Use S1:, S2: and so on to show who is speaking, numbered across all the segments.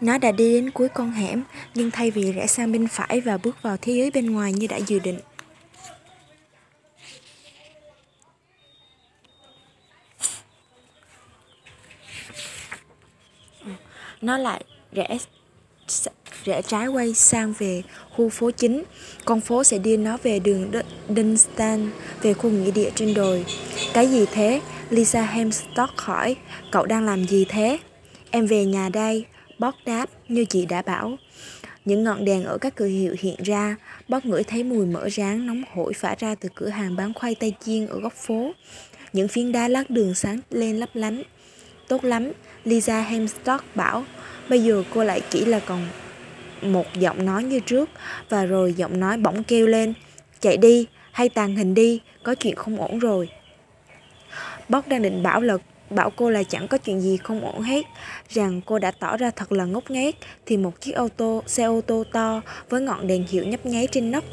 S1: Nó đã đi đến cuối con hẻm, nhưng thay vì rẽ sang bên phải và bước vào thế giới bên ngoài như đã dự định. Nó lại rẽ rẽ trái quay sang về khu phố chính. Con phố sẽ đưa nó về đường Dunstan, về khu nghỉ địa trên đồi. Cái gì thế? Lisa Hemstock hỏi. Cậu đang làm gì thế? Em về nhà đây. Bót đáp như chị đã bảo. Những ngọn đèn ở các cửa hiệu hiện ra, bót ngửi thấy mùi mỡ rán nóng hổi phả ra từ cửa hàng bán khoai tây chiên ở góc phố. Những phiến đá lát đường sáng lên lấp lánh. Tốt lắm, Lisa Hemstock bảo, bây giờ cô lại chỉ là còn một giọng nói như trước và rồi giọng nói bỗng kêu lên chạy đi hay tàn hình đi có chuyện không ổn rồi bóc đang định bảo là bảo cô là chẳng có chuyện gì không ổn hết. Rằng cô đã tỏ ra thật là ngốc nghếch thì một chiếc ô tô xe ô tô to với ngọn đèn hiệu nhấp nháy trên nóc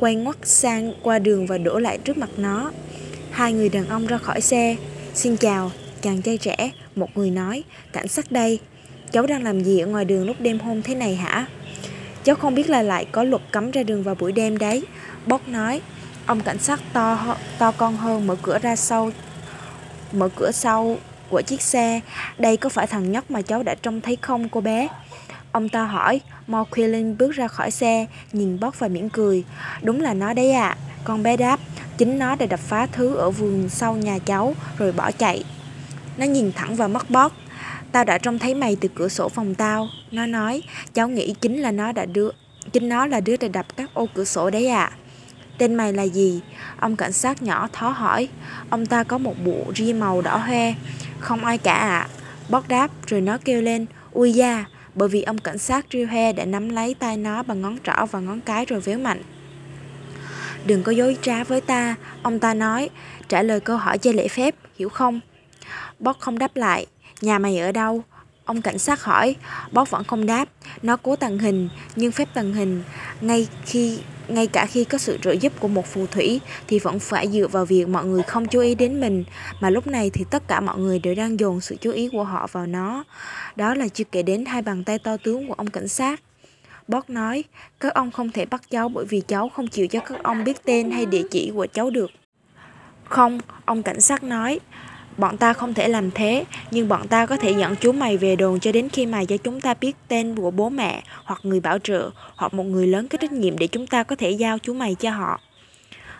S1: quay ngoắt sang qua đường và đổ lại trước mặt nó. Hai người đàn ông ra khỏi xe. Xin chào chàng trai trẻ một người nói. Cảnh sát đây cháu đang làm gì ở ngoài đường lúc đêm hôm thế này hả? Cháu không biết là lại có luật cấm ra đường vào buổi đêm đấy. Bóc nói, ông cảnh sát to to con hơn mở cửa ra sau mở cửa sau của chiếc xe. Đây có phải thằng nhóc mà cháu đã trông thấy không cô bé? Ông ta hỏi, Mo Quillen bước ra khỏi xe, nhìn Bóc và mỉm cười. Đúng là nó đấy ạ. À. Con bé đáp, chính nó đã đập phá thứ ở vườn sau nhà cháu rồi bỏ chạy. Nó nhìn thẳng vào mắt Bóc, Tao đã trông thấy mày từ cửa sổ phòng tao. Nó nói, cháu nghĩ chính là nó đã đưa, chính nó là đứa đã đập các ô cửa sổ đấy à. Tên mày là gì? Ông cảnh sát nhỏ thó hỏi. Ông ta có một bộ ria màu đỏ hoe. Không ai cả ạ. À. Bóc đáp rồi nó kêu lên, ui da, bởi vì ông cảnh sát ria he đã nắm lấy tay nó bằng ngón trỏ và ngón cái rồi véo mạnh. Đừng có dối trá với ta, ông ta nói, trả lời câu hỏi cho lễ phép, hiểu không? Bóc không đáp lại, Nhà mày ở đâu? Ông cảnh sát hỏi, Bót vẫn không đáp. Nó cố tàng hình, nhưng phép tàng hình, ngay khi ngay cả khi có sự trợ giúp của một phù thủy, thì vẫn phải dựa vào việc mọi người không chú ý đến mình. Mà lúc này thì tất cả mọi người đều đang dồn sự chú ý của họ vào nó. Đó là chưa kể đến hai bàn tay to tướng của ông cảnh sát. Bót nói, các ông không thể bắt cháu bởi vì cháu không chịu cho các ông biết tên hay địa chỉ của cháu được. Không, ông cảnh sát nói Bọn ta không thể làm thế, nhưng bọn ta có thể dẫn chú mày về đồn cho đến khi mày cho chúng ta biết tên của bố mẹ hoặc người bảo trợ hoặc một người lớn có trách nhiệm để chúng ta có thể giao chú mày cho họ.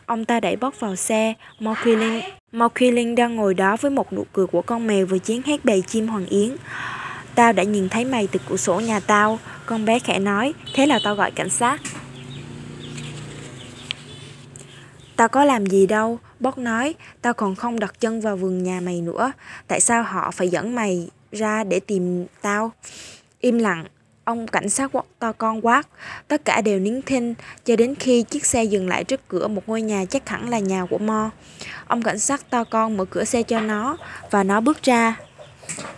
S1: Ông ta đẩy bóc vào xe, Mokilin, Mokilin đang ngồi đó với một nụ cười của con mèo vừa chiến hát bầy chim hoàng yến. Tao đã nhìn thấy mày từ cửa sổ nhà tao, con bé khẽ nói, thế là tao gọi cảnh sát. Tao có làm gì đâu, Bóc nói, tao còn không đặt chân vào vườn nhà mày nữa. Tại sao họ phải dẫn mày ra để tìm tao? Im lặng, ông cảnh sát quát to con quát. Tất cả đều nín thinh cho đến khi chiếc xe dừng lại trước cửa một ngôi nhà chắc hẳn là nhà của Mo. Ông cảnh sát to con mở cửa xe cho nó và nó bước ra.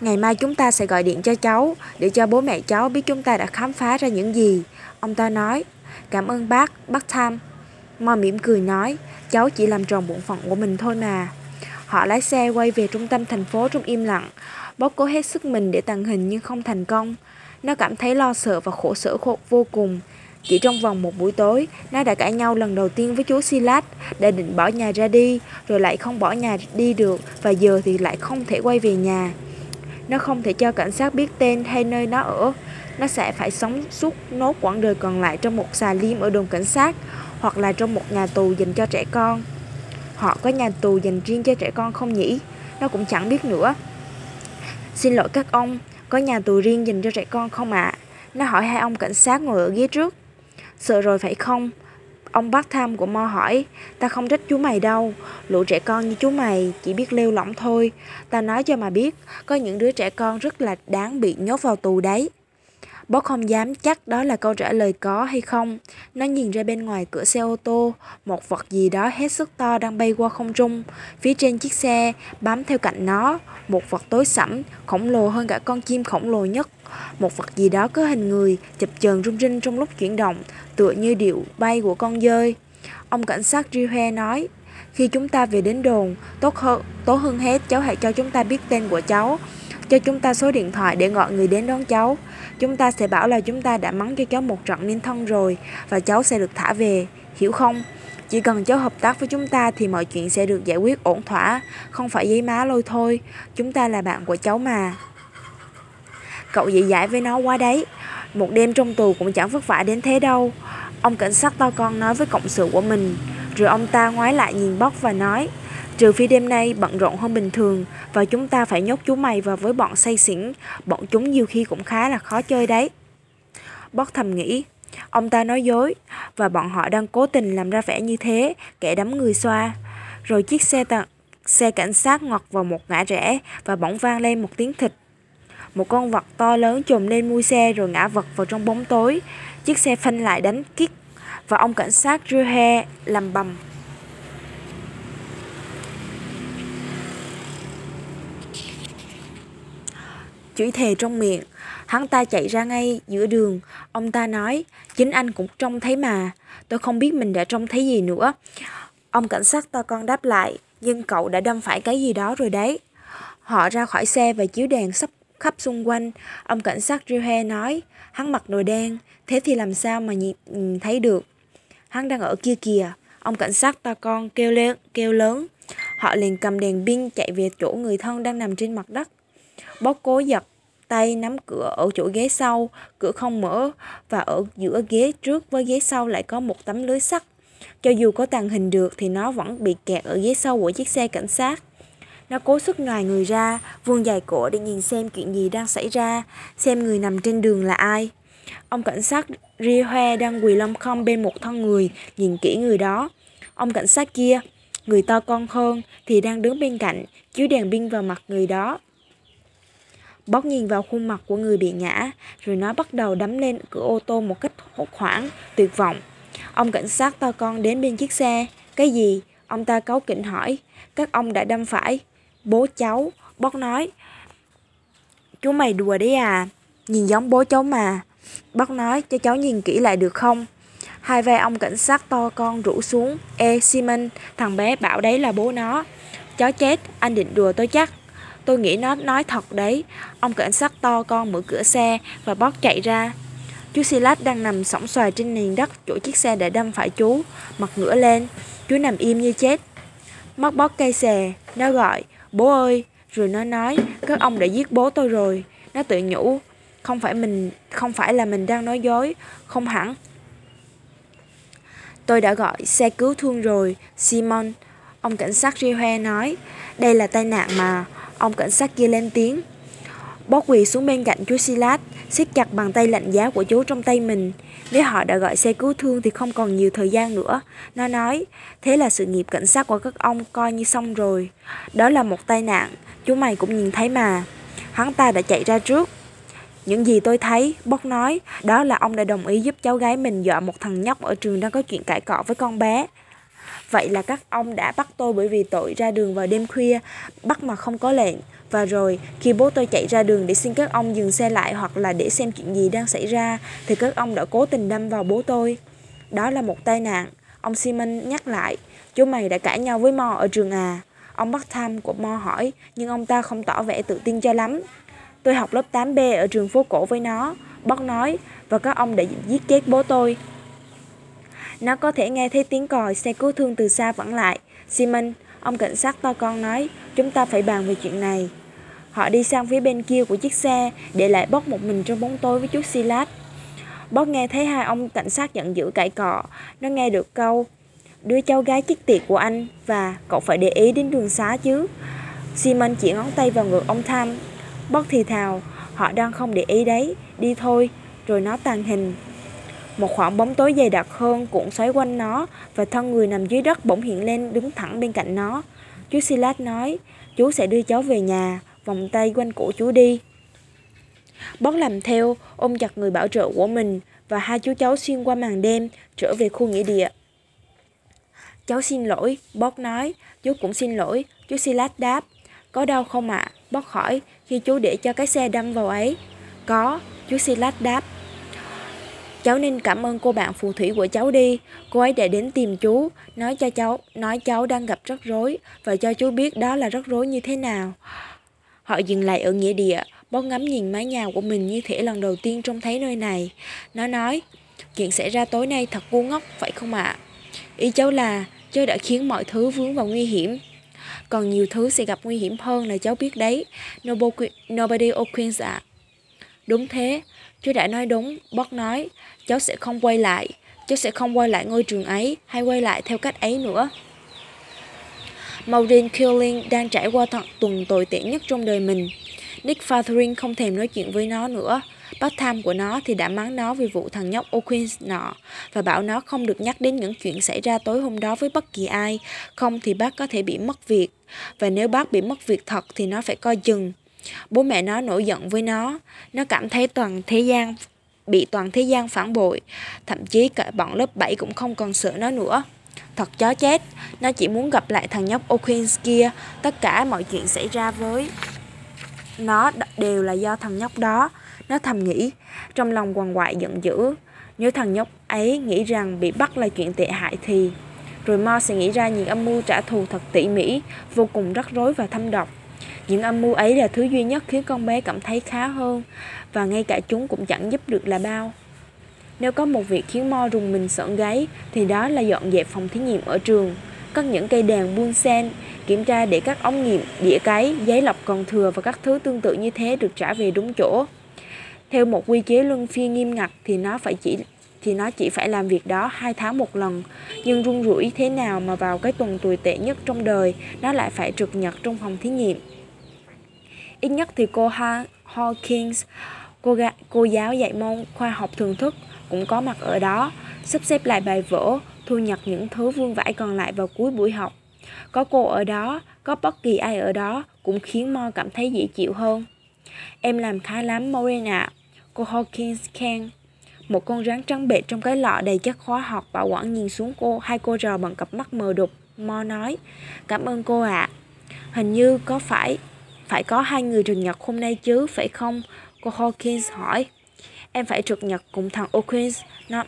S1: Ngày mai chúng ta sẽ gọi điện cho cháu để cho bố mẹ cháu biết chúng ta đã khám phá ra những gì. Ông ta nói, cảm ơn bác, bác Tham. Mo mỉm cười nói, cháu chỉ làm tròn bổn phận của mình thôi mà. Họ lái xe quay về trung tâm thành phố trong im lặng. Bóc cố hết sức mình để tàng hình nhưng không thành công. Nó cảm thấy lo sợ và khổ sở khổ vô cùng. Chỉ trong vòng một buổi tối, nó đã cãi nhau lần đầu tiên với chú Silas, đã định bỏ nhà ra đi, rồi lại không bỏ nhà đi được, và giờ thì lại không thể quay về nhà. Nó không thể cho cảnh sát biết tên hay nơi nó ở. Nó sẽ phải sống suốt nốt quãng đời còn lại trong một xà liêm ở đồn cảnh sát, hoặc là trong một nhà tù dành cho trẻ con. Họ có nhà tù dành riêng cho trẻ con không nhỉ? Nó cũng chẳng biết nữa. Xin lỗi các ông, có nhà tù riêng dành cho trẻ con không ạ? À? Nó hỏi hai ông cảnh sát ngồi ở ghế trước. Sợ rồi phải không? Ông bác tham của Mo hỏi, ta không trách chú mày đâu, lũ trẻ con như chú mày chỉ biết lêu lỏng thôi. Ta nói cho mà biết, có những đứa trẻ con rất là đáng bị nhốt vào tù đấy bố không dám chắc đó là câu trả lời có hay không. Nó nhìn ra bên ngoài cửa xe ô tô, một vật gì đó hết sức to đang bay qua không trung. Phía trên chiếc xe, bám theo cạnh nó, một vật tối sẫm, khổng lồ hơn cả con chim khổng lồ nhất. Một vật gì đó có hình người, chập chờn rung rinh trong lúc chuyển động, tựa như điệu bay của con dơi. Ông cảnh sát Rihe nói, khi chúng ta về đến đồn, tốt hơn, tốt hơn hết cháu hãy cho chúng ta biết tên của cháu. cho chúng ta số điện thoại để gọi người đến đón cháu. Chúng ta sẽ bảo là chúng ta đã mắng cho cháu một trận nên thân rồi và cháu sẽ được thả về, hiểu không? Chỉ cần cháu hợp tác với chúng ta thì mọi chuyện sẽ được giải quyết ổn thỏa, không phải giấy má lôi thôi. Chúng ta là bạn của cháu mà. Cậu dễ dãi với nó quá đấy. Một đêm trong tù cũng chẳng vất vả đến thế đâu. Ông cảnh sát to con nói với cộng sự của mình. Rồi ông ta ngoái lại nhìn Bóc và nói Trừ phi đêm nay bận rộn hơn bình thường Và chúng ta phải nhốt chú mày vào với bọn say xỉn. Bọn chúng nhiều khi cũng khá là khó chơi đấy. Bót thầm nghĩ, Ông ta nói dối Và bọn họ đang cố tình làm ra vẻ như thế, Kẻ đấm người xoa. Rồi chiếc xe tặng xe cảnh sát ngoặt vào một ngã rẽ Và bỗng vang lên một tiếng thịt. Một con vật to lớn trồm lên mui xe rồi ngã vật vào trong bóng tối. Chiếc xe phanh lại đánh kích và ông cảnh sát Ruhe làm bầm. Chửi thề trong miệng, hắn ta chạy ra ngay giữa đường. Ông ta nói, chính anh cũng trông thấy mà, tôi không biết mình đã trông thấy gì nữa. Ông cảnh sát to con đáp lại, nhưng cậu đã đâm phải cái gì đó rồi đấy. Họ ra khỏi xe và chiếu đèn sắp khắp xung quanh. Ông cảnh sát Rihe nói, hắn mặc đồ đen, thế thì làm sao mà nhìn thấy được. Hắn đang ở kia kìa. Ông cảnh sát to con kêu lên, kêu lớn. Họ liền cầm đèn pin chạy về chỗ người thân đang nằm trên mặt đất. Bó cố giật tay nắm cửa ở chỗ ghế sau, cửa không mở và ở giữa ghế trước với ghế sau lại có một tấm lưới sắt. Cho dù có tàng hình được thì nó vẫn bị kẹt ở ghế sau của chiếc xe cảnh sát. Nó cố sức ngoài người ra, vươn dài cổ để nhìn xem chuyện gì đang xảy ra, xem người nằm trên đường là ai. Ông cảnh sát ria hoe đang quỳ lông không bên một thân người, nhìn kỹ người đó. Ông cảnh sát kia, người to con hơn, thì đang đứng bên cạnh, chiếu đèn pin vào mặt người đó bót nhìn vào khuôn mặt của người bị ngã, rồi nó bắt đầu đấm lên cửa ô tô một cách hốt hoảng, tuyệt vọng. Ông cảnh sát to con đến bên chiếc xe. Cái gì? Ông ta cáu kỉnh hỏi. Các ông đã đâm phải. Bố cháu. bót nói. Chú mày đùa đấy à? Nhìn giống bố cháu mà. bót nói cho cháu nhìn kỹ lại được không? Hai vai ông cảnh sát to con rủ xuống. Ê Simon, thằng bé bảo đấy là bố nó. Cháu chết, anh định đùa tôi chắc. Tôi nghĩ nó nói thật đấy. Ông cảnh sát to con mở cửa xe và bót chạy ra. Chú Silas đang nằm sóng xoài trên nền đất chỗ chiếc xe đã đâm phải chú, mặt ngửa lên. Chú nằm im như chết. Mắt bót cây xè, nó gọi, bố ơi. Rồi nó nói, các ông đã giết bố tôi rồi. Nó tự nhủ, không phải mình không phải là mình đang nói dối không hẳn tôi đã gọi xe cứu thương rồi simon ông cảnh sát Rihe nói đây là tai nạn mà ông cảnh sát kia lên tiếng. Bó quỳ xuống bên cạnh chú Silas siết chặt bàn tay lạnh giá của chú trong tay mình. Nếu họ đã gọi xe cứu thương thì không còn nhiều thời gian nữa. Nó nói thế là sự nghiệp cảnh sát của các ông coi như xong rồi. Đó là một tai nạn chú mày cũng nhìn thấy mà. Hắn ta đã chạy ra trước. Những gì tôi thấy, Bóc nói, đó là ông đã đồng ý giúp cháu gái mình dọa một thằng nhóc ở trường đang có chuyện cãi cọ với con bé. Vậy là các ông đã bắt tôi bởi vì tội ra đường vào đêm khuya, bắt mà không có lệnh. Và rồi, khi bố tôi chạy ra đường để xin các ông dừng xe lại hoặc là để xem chuyện gì đang xảy ra, thì các ông đã cố tình đâm vào bố tôi. Đó là một tai nạn. Ông Simon nhắc lại, chú mày đã cãi nhau với Mo ở trường à. Ông bắt thăm của Mo hỏi, nhưng ông ta không tỏ vẻ tự tin cho lắm. Tôi học lớp 8B ở trường phố cổ với nó, Bóc nói, và các ông đã giết chết bố tôi. Nó có thể nghe thấy tiếng còi xe cứu thương từ xa vẳng lại. Simon, ông cảnh sát to con nói, chúng ta phải bàn về chuyện này. Họ đi sang phía bên kia của chiếc xe, để lại Bóc một mình trong bóng tối với chú Silas. Bóc nghe thấy hai ông cảnh sát giận dữ cãi cọ. Nó nghe được câu, đứa cháu gái chiếc tiệc của anh và cậu phải để ý đến đường xá chứ. Simon chỉ ngón tay vào ngực ông Tham, Bóc thì thào, họ đang không để ý đấy, đi thôi, rồi nó tàn hình. Một khoảng bóng tối dày đặc hơn cuộn xoáy quanh nó và thân người nằm dưới đất bỗng hiện lên đứng thẳng bên cạnh nó. Chú Silas nói, chú sẽ đưa cháu về nhà, vòng tay quanh cổ chú đi. Bóc làm theo, ôm chặt người bảo trợ của mình và hai chú cháu xuyên qua màn đêm trở về khu nghĩa địa. Cháu xin lỗi, Bóc nói, chú cũng xin lỗi, chú Silas đáp. Có đau không ạ? À? Bóc hỏi khi chú để cho cái xe đâm vào ấy. Có, chú Silas đáp. Cháu nên cảm ơn cô bạn phù thủy của cháu đi. Cô ấy đã đến tìm chú, nói cho cháu, nói cháu đang gặp rắc rối và cho chú biết đó là rắc rối như thế nào. Họ dừng lại ở nghĩa địa, bó ngắm nhìn mái nhà của mình như thể lần đầu tiên trông thấy nơi này. Nó nói, chuyện xảy ra tối nay thật ngu ngốc, phải không ạ? Ý cháu là, cháu đã khiến mọi thứ vướng vào nguy hiểm. Còn nhiều thứ sẽ gặp nguy hiểm hơn là cháu biết đấy. Nobody, nobody O'Quinn ạ. Đúng thế, chú đã nói đúng, bác nói, cháu sẽ không quay lại, cháu sẽ không quay lại ngôi trường ấy hay quay lại theo cách ấy nữa. Maureen Killing đang trải qua thật tuần tồi tệ nhất trong đời mình. Nick Fathering không thèm nói chuyện với nó nữa. Bác tham của nó thì đã mắng nó vì vụ thằng nhóc O'Quinn nọ và bảo nó không được nhắc đến những chuyện xảy ra tối hôm đó với bất kỳ ai, không thì bác có thể bị mất việc. Và nếu bác bị mất việc thật thì nó phải coi chừng. Bố mẹ nó nổi giận với nó, nó cảm thấy toàn thế gian bị toàn thế gian phản bội, thậm chí cả bọn lớp 7 cũng không còn sợ nó nữa. Thật chó chết, nó chỉ muốn gặp lại thằng nhóc O'Quinn kia, tất cả mọi chuyện xảy ra với nó đều là do thằng nhóc đó. Nó thầm nghĩ, trong lòng quằn quại giận dữ. Nếu thằng nhóc ấy nghĩ rằng bị bắt là chuyện tệ hại thì... Rồi Mo sẽ nghĩ ra những âm mưu trả thù thật tỉ mỉ, vô cùng rắc rối và thâm độc. Những âm mưu ấy là thứ duy nhất khiến con bé cảm thấy khá hơn, và ngay cả chúng cũng chẳng giúp được là bao. Nếu có một việc khiến Mo rùng mình sợn gáy, thì đó là dọn dẹp phòng thí nghiệm ở trường, cất những cây đèn buôn sen, kiểm tra để các ống nghiệm, đĩa cái, giấy lọc còn thừa và các thứ tương tự như thế được trả về đúng chỗ. Theo một quy chế luân phiên nghiêm ngặt thì nó phải chỉ thì nó chỉ phải làm việc đó hai tháng một lần. Nhưng run rủi thế nào mà vào cái tuần tồi tệ nhất trong đời, nó lại phải trực nhật trong phòng thí nghiệm. Ít nhất thì cô ha Hawkins, cô, ga, cô giáo dạy môn khoa học thường thức, cũng có mặt ở đó, sắp xếp lại bài vở, thu nhặt những thứ vương vãi còn lại vào cuối buổi học. Có cô ở đó, có bất kỳ ai ở đó cũng khiến Mo cảm thấy dễ chịu hơn. Em làm khá lắm, Maureen ạ. Cô Hawkins khen. Một con rắn trắng bệt trong cái lọ đầy chất hóa học bảo quản nhìn xuống cô, hai cô trò bằng cặp mắt mờ đục. Mo nói, cảm ơn cô ạ. À. Hình như có phải phải có hai người trực nhật hôm nay chứ, phải không? Cô Hawkins hỏi. Em phải trực nhật cùng thằng O'Quinn,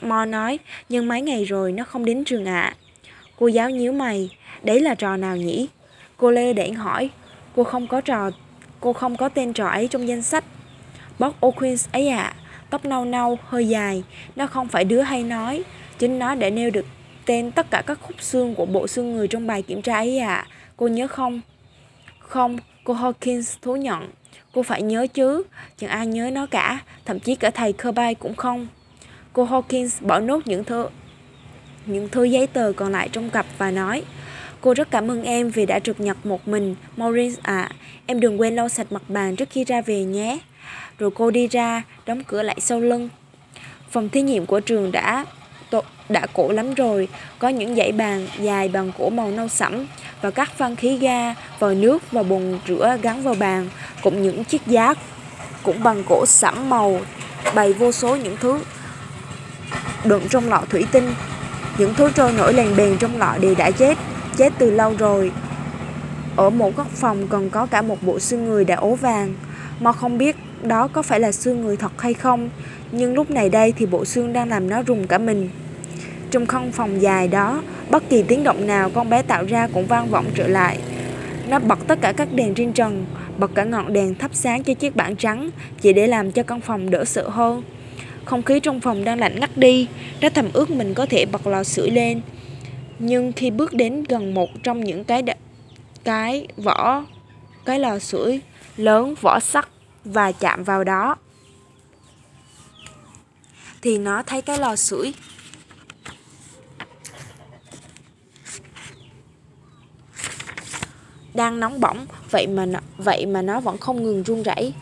S1: Mo nói, nhưng mấy ngày rồi nó không đến trường ạ. À. Cô giáo nhíu mày, đấy là trò nào nhỉ? Cô Lê đẩy hỏi, cô không có trò, cô không có tên trò ấy trong danh sách. Bob O'Quinn ấy ạ, à, tóc nâu nâu, hơi dài, nó không phải đứa hay nói, chính nó đã nêu được tên tất cả các khúc xương của bộ xương người trong bài kiểm tra ấy ạ, à. cô nhớ không? Không, cô Hawkins thú nhận, cô phải nhớ chứ, chẳng ai nhớ nó cả, thậm chí cả thầy Kirby cũng không. Cô Hawkins bỏ nốt những thư những thư giấy tờ còn lại trong cặp và nói Cô rất cảm ơn em vì đã trực nhật một mình. Maurice à, em đừng quên lau sạch mặt bàn trước khi ra về nhé. Rồi cô đi ra, đóng cửa lại sau lưng. Phòng thí nghiệm của trường đã đã cổ lắm rồi, có những dãy bàn dài bằng gỗ màu nâu sẫm và các phân khí ga, vòi nước và bồn rửa gắn vào bàn, cũng những chiếc giá cũng bằng gỗ sẫm màu bày vô số những thứ đựng trong lọ thủy tinh. Những thứ trôi nổi lèn bèn trong lọ đều đã chết, chết từ lâu rồi. Ở một góc phòng còn có cả một bộ xương người đã ố vàng. Mà không biết đó có phải là xương người thật hay không, nhưng lúc này đây thì bộ xương đang làm nó rùng cả mình. Trong không phòng dài đó, bất kỳ tiếng động nào con bé tạo ra cũng vang vọng trở lại. Nó bật tất cả các đèn trên trần, bật cả ngọn đèn thắp sáng cho chiếc bảng trắng, chỉ để làm cho căn phòng đỡ sợ hơn. Không khí trong phòng đang lạnh ngắt đi, nó thầm ước mình có thể bật lò sưởi lên. Nhưng khi bước đến gần một trong những cái đ... cái vỏ cái lò sưởi lớn vỏ sắt và chạm vào đó thì nó thấy cái lò sưởi đang nóng bỏng vậy mà nó, vậy mà nó vẫn không ngừng run rẩy.